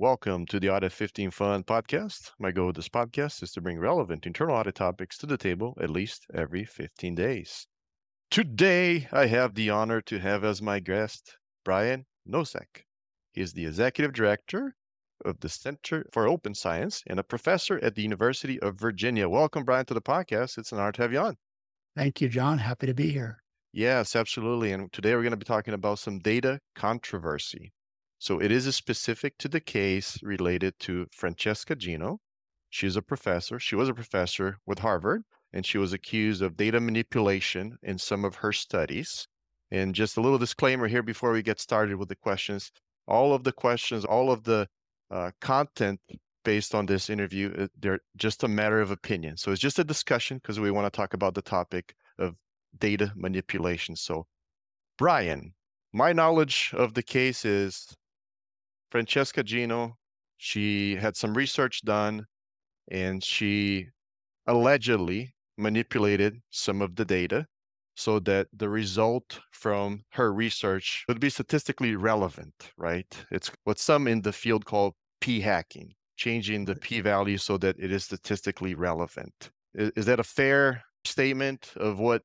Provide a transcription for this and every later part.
Welcome to the Audit 15 Fun podcast. My goal with this podcast is to bring relevant internal audit topics to the table at least every 15 days. Today, I have the honor to have as my guest Brian Nosek. He is the executive director of the Center for Open Science and a professor at the University of Virginia. Welcome, Brian, to the podcast. It's an honor to have you on. Thank you, Jon. Happy to be here. Yes, absolutely. And today we're going to be talking about some data controversy. So it is specific to the case related to Francesca Gino. She's a professor. She was a professor with Harvard, and she was accused of data manipulation in some of her studies. And just a little disclaimer here before we get started with the questions. All of the questions, all of the uh, content based on this interview, uh, they're just a matter of opinion. So it's just a discussion because we want to talk about the topic of data manipulation. So, Brian, my knowledge of the case is Francesca Gino, she had some research done and she allegedly manipulated some of the data so that the result from her research would be statistically relevant, right? It's what some in the field call p hacking, changing the p value so that it is statistically relevant. Is, is that a fair statement of what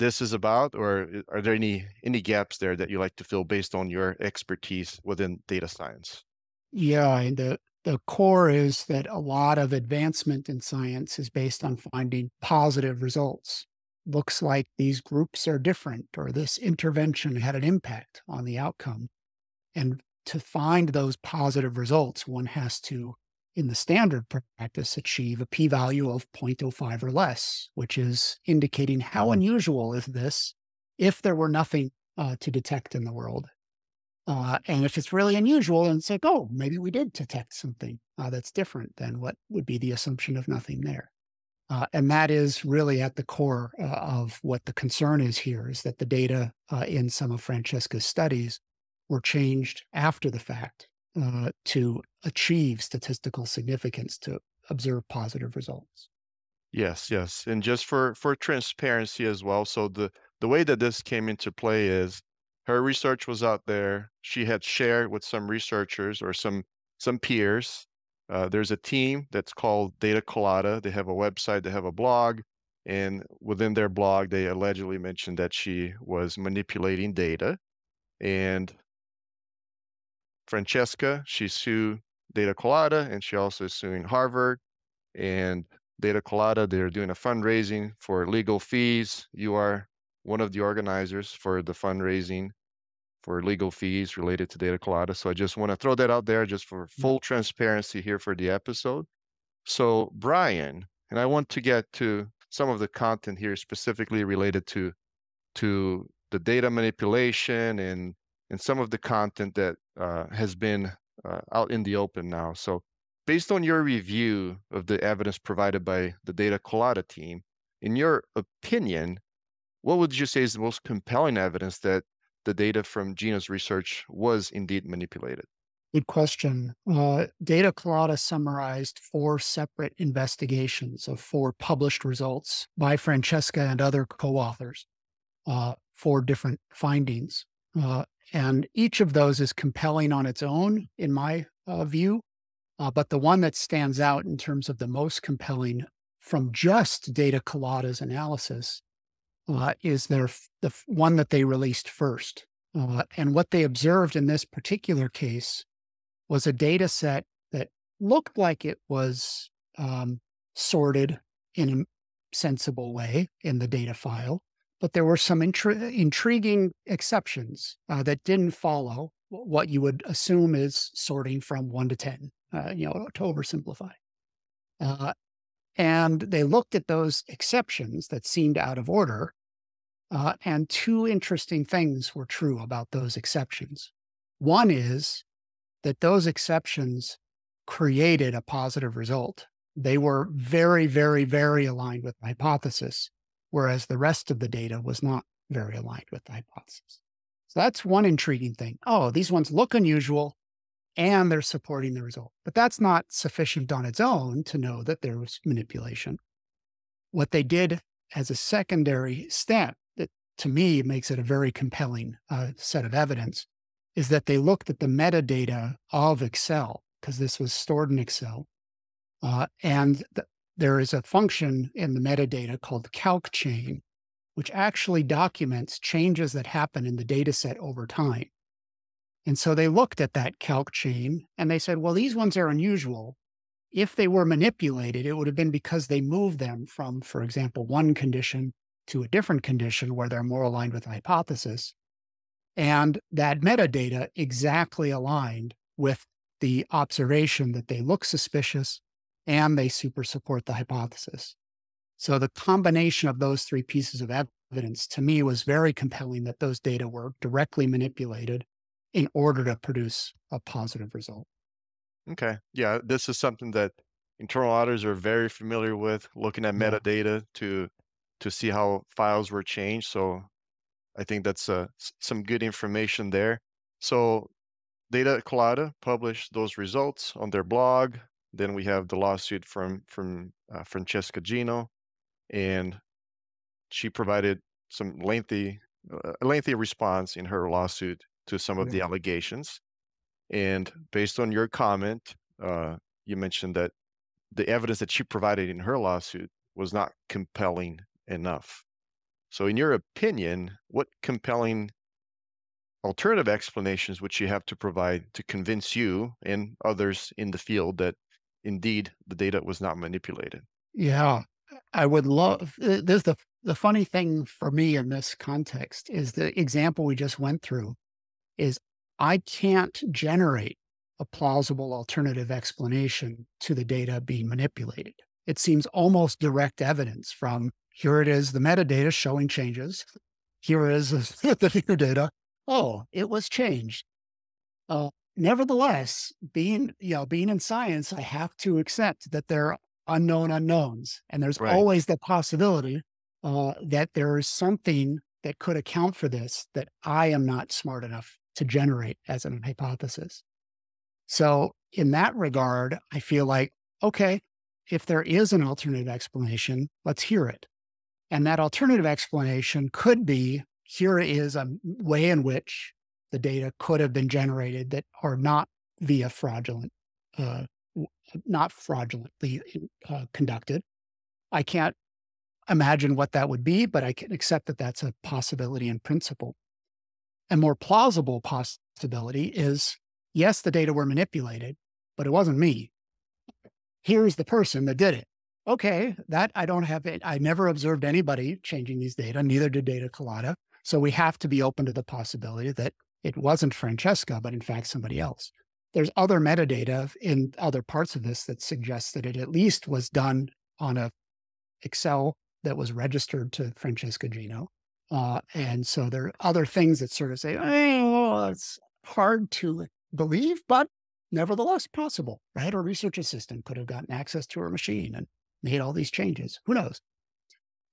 this is about, or eh, are there any any gaps there that you like to fill based on your expertise within data science? Yeah, and the the core is that a lot of advancement in science is based on finding positive results. Looks like these groups are different, or this intervention had an impact on the outcome. And to find those positive results, one has to in the standard practice achieve a p value of 0.05 or less, which is indicating how unusual is this if there were nothing uh, to detect in the world. Uh, and if it's really unusual, and it's like, oh, maybe we did detect something uh, that's different than what would be the assumption of nothing there. Uh, and that is really at the core uh, of what the concern is here is that the data uh, in some of Francesca's studies were changed after the fact uh, to achieve statistical significance to observe positive results. Yes, yes, and just for for transparency as well. So the the way that this came into play is her research was out there. She had shared with some researchers or some some peers. Uh, there's a team that's called Data Colada. They have a website. They have a blog, and within their blog, they allegedly mentioned that she was manipulating data, and Francesca. She sued Data Colada and she also is suing Harvard. And Data Colada, they're doing a fundraising for legal fees. You are one of the organizers for the fundraising for legal fees related to Data Colada. So I just want to throw that out there just for mm-hmm. full transparency here for the episode. So, Brian, and I want to get to some of the content here specifically related to to the data manipulation and and some of the content that uh, has been uh, out in the open now. So, based on your review of the evidence provided by the Data Colada team, in your opinion, what would you say is the most compelling evidence that the data from Gino's research was indeed manipulated? Good question. Uh, Data Colada summarized four separate investigations of four published results by Francesca and other co authors, uh, four different findings. Uh, and each of those is compelling on its own, in my uh, view. Uh, but the one that stands out in terms of the most compelling from just Data Colada's analysis uh, is their the one that they released first. Uh, and what they observed in this particular case was a data set that looked like it was um, sorted in a sensible way in the data file, but there were some intri- intriguing exceptions uh, that didn't follow what you would assume is sorting from one to 10, uh, you know, to oversimplify. Uh, and they looked at those exceptions that seemed out of order. Uh, and two interesting things were true about those exceptions. One is that those exceptions created a positive result. They were very, very, very aligned with the hypothesis whereas the rest of the data was not very aligned with the hypothesis. So that's one intriguing thing. Oh, these ones look unusual and they're supporting the result. But that's not sufficient on its own to know that there was manipulation. What they did as a secondary step that to me makes it a very compelling uh, set of evidence is that they looked at the metadata of Excel because this was stored in Excel. Uh, and th- there is a function in the metadata called calc chain, which actually documents changes that happen in the data set over time. And so they looked at that calc chain and they said, well, these ones are unusual. If they were manipulated, it would have been because they moved them from, for example, one condition to a different condition where they're more aligned with the hypothesis. And that metadata exactly aligned with the observation that they look suspicious and they super support the hypothesis. So the combination of those three pieces of evidence to me was very compelling that those data were directly manipulated in order to produce a positive result. Okay. Yeah, this is something that internal auditors are very familiar with, looking at metadata to to see how files were changed. So I think that's uh, some good information there. So Data Colada published those results on their blog. Then we have the lawsuit from from uh, Francesca Gino, and she provided some lengthy uh, lengthy response in her lawsuit to some of the allegations. And based on your comment, uh, you mentioned that the evidence that she provided in her lawsuit was not compelling enough. So, in your opinion, what compelling alternative explanations would she have to provide to convince you and others in the field that indeed the data was not manipulated? Yeah. I would love th- this the the funny thing for me in this context is the example we just went through is I can't generate a plausible alternative explanation to the data being manipulated. It seems almost direct evidence from here it is, the metadata showing changes. Here is the new data. Oh, it was changed. Uh, nevertheless, being you know being in science, I have to accept that there are unknown unknowns, and there's Right. always the possibility uh, that there is something that could account for this that I am not smart enough to generate as an hypothesis. So, in that regard, I feel like okay, if there is an alternative explanation, let's hear it. And that alternative explanation could be here is a way in which the data could have been generated that are not via fraudulent, uh, not fraudulently uh, conducted. I can't imagine what that would be, but I can accept that that's a possibility in principle. A more plausible possibility is yes, the data were manipulated, but it wasn't me. Here's the person that did it. Okay, that I don't have it. I never observed anybody changing these data, neither did Data Colada. So we have to be open to the possibility that it wasn't Francesca, but in fact somebody else. There's other metadata in other parts of this that suggests that it at least was done on a Excel that was registered to Francesca Gino. Uh, and so there are other things that sort of say, oh, it's hard to believe, but nevertheless possible, right? A research assistant could have gotten access to her machine and made all these changes. Who knows?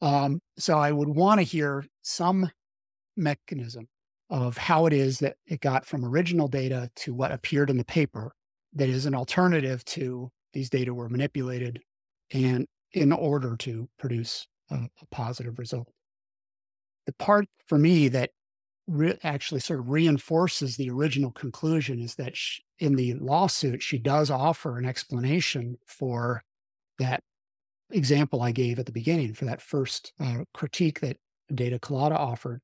Um, so I would want to hear some mechanism of how it is that it got from original data to what appeared in the paper that is an alternative to these data were manipulated and in order to produce a, a positive result. The part for me that re- actually sort of reinforces the original conclusion is that sh in the lawsuit, she does offer an explanation for that example I gave at the beginning, for that first uh, critique that Data Colada offered,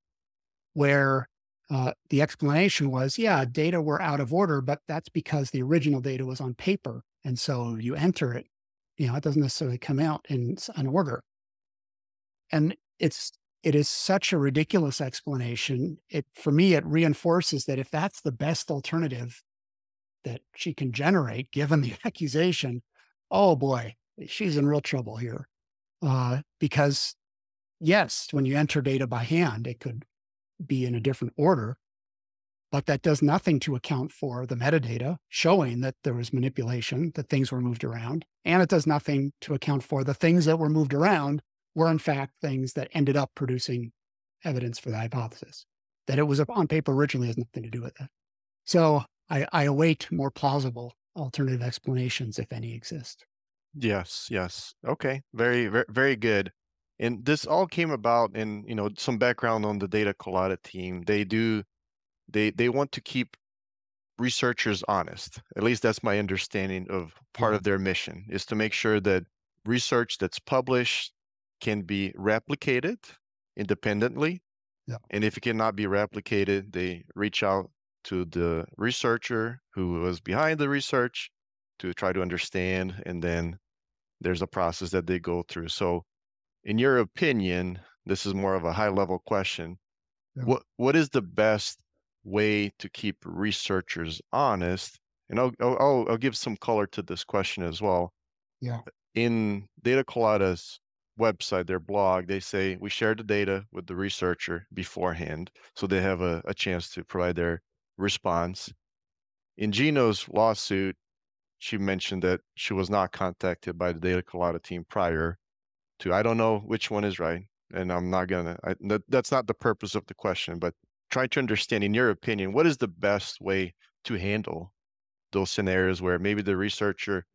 where uh, the explanation was, yeah, data were out of order, but that's because the original data was on paper. And so you enter it, you know, it doesn't necessarily come out in an order. And it's, it is such a ridiculous explanation. It, for me, it reinforces that if that's the best alternative that she can generate, given the accusation, oh boy, she's in real trouble here. Uh, because yes, when you enter data by hand, it could be in a different order, but that does nothing to account for the metadata showing that there was manipulation, that things were moved around. And it does nothing to account for the things that were moved around were, in fact, things that ended up producing evidence for the hypothesis. That it was on paper originally has nothing to do with that. So I, I await more plausible alternative explanations, if any exist. Yes, yes. Okay. Very, very, very good. And this all came about in, you know, some background on the Data Colada team. They do, they they want to keep researchers honest. At least that's my understanding of part mm-hmm. of their mission is to make sure that research that's published can be replicated independently. Yeah. And if it cannot be replicated, they reach out to the researcher who was behind the research to try to understand. And then there's a process that they go through. So, in your opinion, this is more of a high level question. Yeah. What what is the best way to keep researchers honest? And I'll, I'll I'll give some color to this question as well. Yeah. In Data Colada's website, their blog, they say we share the data with the researcher beforehand, so they have a, a chance to provide their response. In Gino's lawsuit, she mentioned that she was not contacted by the Data Colada team prior to. I don't know which one is right, and I'm not gonna. I, that, that's not the purpose of the question, but try to understand, in your opinion, what is the best way to handle those scenarios where maybe the researcher,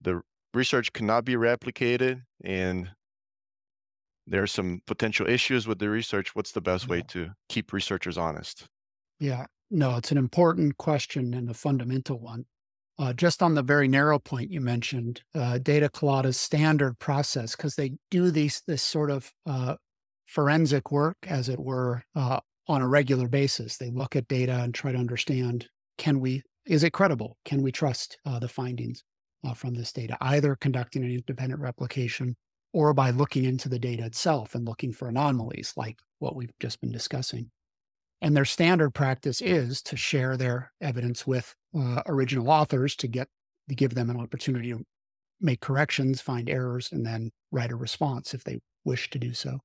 the research cannot be replicated, and there are some potential issues with the research. What's the best way to keep researchers honest? Yeah, no, it's an important question and a fundamental one. Uh, just on the very narrow point you mentioned, uh, Data Colada's standard process, because they do these this sort of uh, forensic work, as it were, uh, on a regular basis. They look at data and try to understand: can we is it credible? Can we trust uh, the findings uh, from this data? Either conducting an independent replication or by looking into the data itself and looking for anomalies, like what we've just been discussing. And their standard practice is to share their evidence with uh, original authors to get to give them an opportunity to make corrections, find errors, and then write a response if they wish to do so.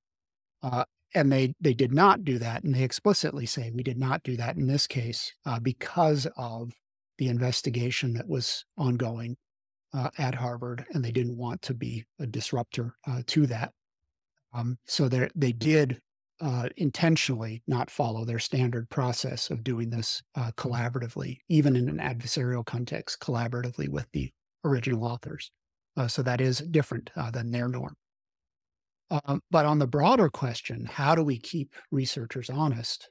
Uh, and they they did not do that, and they explicitly say we did not do that in this case uh, because of the investigation that was ongoing uh, at Harvard, and they didn't want to be a disruptor uh, to that. Um, so they they did uh, intentionally not follow their standard process of doing this uh, collaboratively, even in an adversarial context, collaboratively with the original authors. Uh, so that is different uh, than their norm. Um, but on the broader question, how do we keep researchers honest?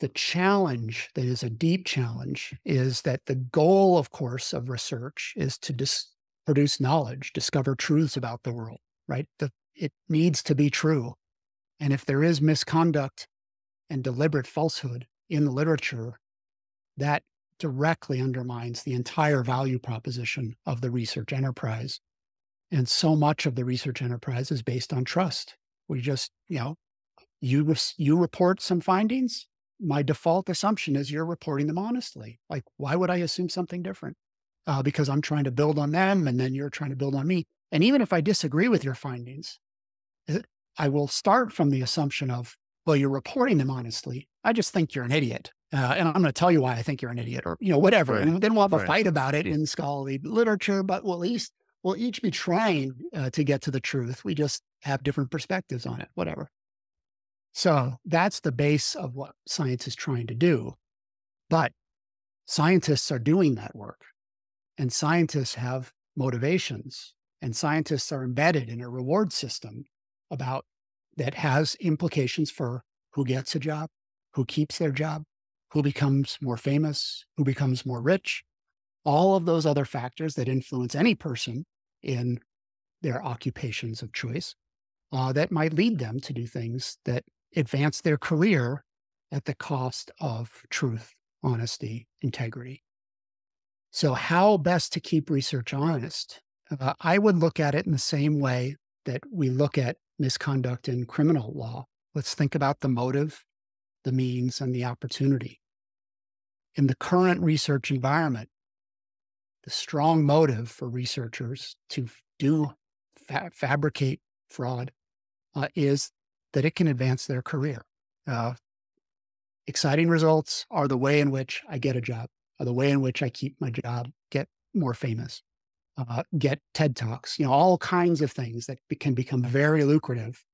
The challenge that is a deep challenge is that the goal, of course, of research is to dis- produce knowledge, discover truths about the world, right? The, it needs to be true. And if there is misconduct and deliberate falsehood in the literature, that directly undermines the entire value proposition of the research enterprise. And so much of the research enterprise is based on trust. We just, you know, you you report some findings. My default assumption is you're reporting them honestly. Like, why would I assume something different? Uh, because I'm trying to build on them, and then you're trying to build on me. And even if I disagree with your findings, I will start from the assumption of, well, you're reporting them honestly. I just think you're an idiot. Uh, and I'm going to tell you why I think you're an idiot or, you know, whatever. Right. And then we'll have a Right. fight about it in scholarly literature, but we'll at least, we'll each be trying uh, to get to the truth. We just have different perspectives on it, whatever. So that's the base of what science is trying to do. But scientists are doing that work and scientists have motivations and scientists are embedded in a reward system about that has implications for who gets a job, who keeps their job, who becomes more famous, who becomes more rich, all of those other factors that influence any person in their occupations of choice uh, that might lead them to do things that advance their career at the cost of truth, honesty, integrity. So, how best to keep research honest? Uh, I would look at it in the same way that we look at misconduct in criminal law. Let's think about the motive, the means, and the opportunity. In the current research environment, the strong motive for researchers to do fa- fabricate fraud uh, is that it can advance their career. Uh, exciting results are the way in which I get a job, are the way in which I keep my job, get more famous, uh, get TED Talks, you know, all kinds of things that can become very lucrative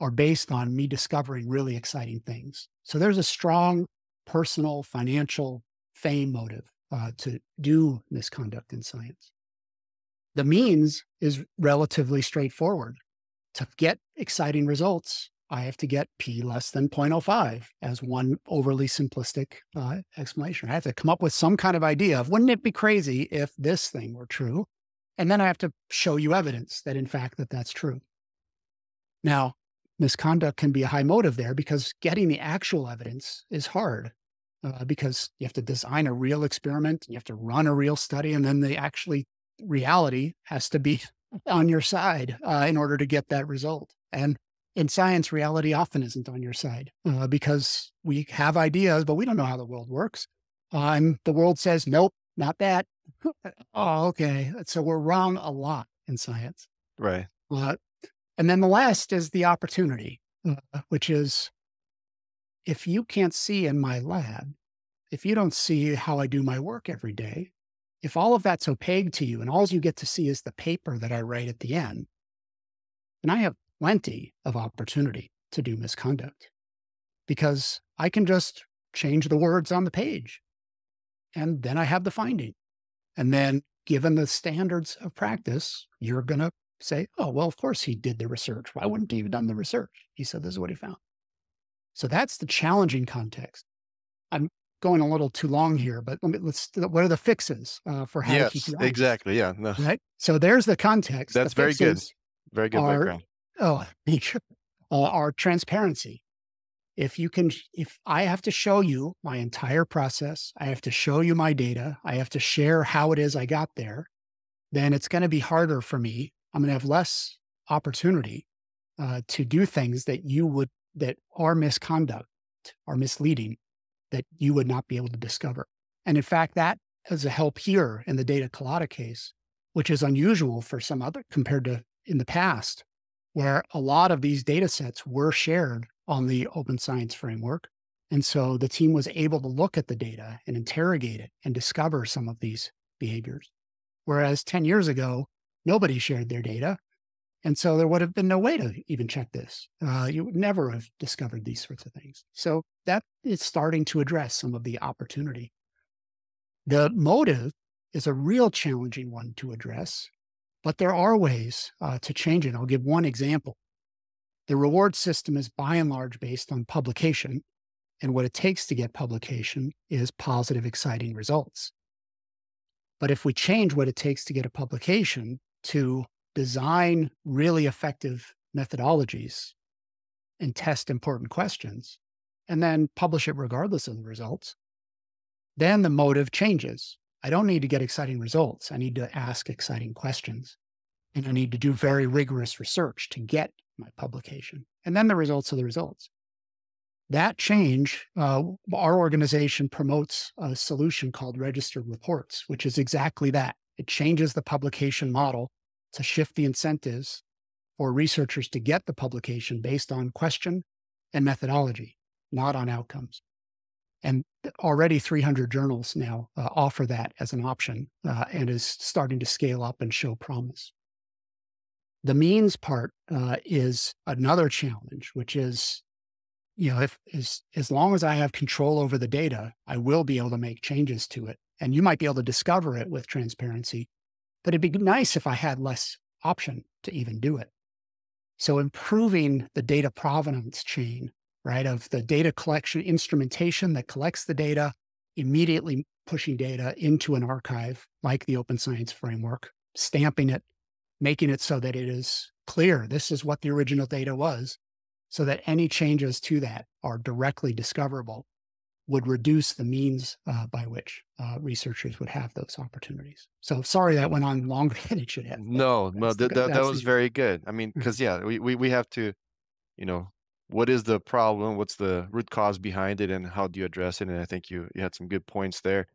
are based on me discovering really exciting things. So there's a strong personal, financial fame motive uh, to do misconduct in science. The means is relatively straightforward. To get exciting results, I have to get p less than 0.05 as one overly simplistic uh, explanation. I have to come up with some kind of idea of wouldn't it be crazy if this thing were true? And then I have to show you evidence that in fact that that's true. Now, misconduct can be a high motive there because getting the actual evidence is hard uh, because you have to design a real experiment, you have to run a real study, and then the actually reality has to be on your side uh, in order to get that result. And in science, reality often isn't on your side uh, because we have ideas, but we don't know how the world works. Um, the world says, nope, not that. oh, okay. So we're wrong a lot in science. Right. Uh, and then the last is the opportunity, uh, which is if you can't see in my lab, if you don't see how I do my work every day, if all of that's opaque to you and all you get to see is the paper that I write at the end, then I have plenty of opportunity to do misconduct because I can just change the words on the page and then I have the finding. And then, given the standards of practice, you're going to say, oh, well, of course he did the research. Why wouldn't he have done the research? He said this is what he found. So that's the challenging context. I'm going a little too long here, but let me, let's, what are the fixes uh, for how yes, to keep you honest? exactly. Yeah. No. Right. So there's the context. That's the very good. Very good are, background. Oh, uh, our transparency. If you can, if I have to show you my entire process, I have to show you my data, I have to share how it is I got there, then it's going to be harder for me. I'm going to have less opportunity uh, to do things that you would, that are misconduct, are misleading, that you would not be able to discover. And in fact, that is a help here in the data colada case, which is unusual for some other compared to in the past, where a lot of these data sets were shared on the open science framework. And so the team was able to look at the data and interrogate it and discover some of these behaviors. Whereas 10 years ago, nobody shared their data. And so there would have been no way to even check this. Uh, you would never have discovered these sorts of things. So that is starting to address some of the opportunity. The motive is a real challenging one to address but there are ways uh, to change it. I'll give one example. The reward system is by and large based on publication. And what it takes to get publication is positive, exciting results. But if we change what it takes to get a publication to design really effective methodologies and test important questions, and then publish it regardless of the results, then the motive changes. I don't need to get exciting results. I need to ask exciting questions. And I need to do very rigorous research to get my publication. And then the results are the results. That change, uh, our organization promotes a solution called registered reports, which is exactly that. It changes the publication model to shift the incentives for researchers to get the publication based on question and methodology, not on outcomes. And already 300 journals now uh, offer that as an option uh, and is starting to scale up and show promise. The means part uh, is another challenge, which is, you know, if as, as long as I have control over the data, I will be able to make changes to it. And you might be able to discover it with transparency, but it'd be nice if I had less option to even do it. So improving the data provenance chain right? Of the data collection instrumentation that collects the data, immediately pushing data into an archive like the Open Science Framework, stamping it, making it so that it is clear this is what the original data was, so that any changes to that are directly discoverable would reduce the means uh, by which uh, researchers would have those opportunities. So sorry that went on longer than it should have. No, no, that, that, that was the, very good. I mean, because mm-hmm. yeah, we, we, we have to, you know, what is the problem what's the root cause behind it and how do you address it and i think you you had some good points there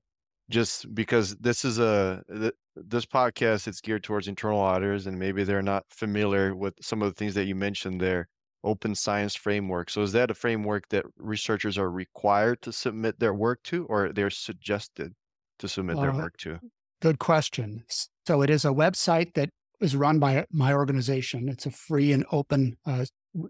just because this is a this podcast it's geared towards internal auditors and maybe they're not familiar with some of the things that you mentioned there open science framework. So is that a framework that researchers are required to submit their work to or they're suggested to submit uh, their work to? good question. So it is a website that is run by my organization. It's a free and open uh,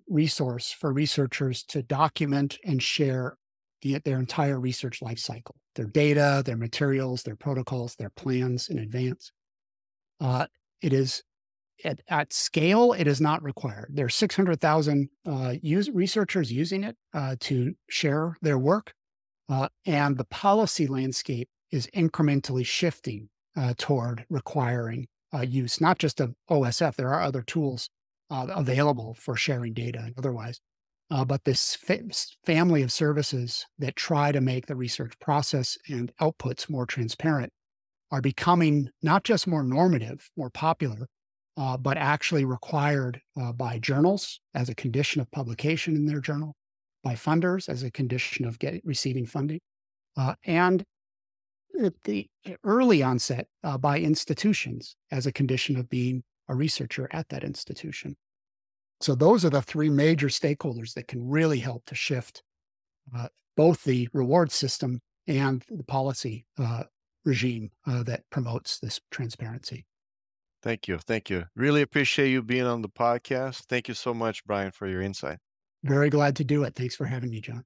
resource for researchers to document and share the, their entire research life cycle, their data, their materials, their protocols, their plans in advance. Uh, it is at, at, scale, it is not required. There are 600,000 uh, researchers using it uh, to share their work. Uh, and the policy landscape is incrementally shifting uh, toward requiring uh, use, not just of OSF. There are other tools uh, available for sharing data and otherwise. But this fa- family of services that try to make the research process and outputs more transparent are becoming not just more normative, more popular, uh, but actually required uh, by journals as a condition of publication in their journal, by funders as a condition of get, receiving funding, uh, and at the early onset uh, by institutions as a condition of being a researcher at that institution. So those are the three major stakeholders that can really help to shift uh, both the reward system and the policy uh, regime uh, that promotes this transparency. Thank you. Thank you. Really appreciate you being on the podcast. Thank you so much, Brian, for your insight. Very glad to do it. Thanks for having me, Jon.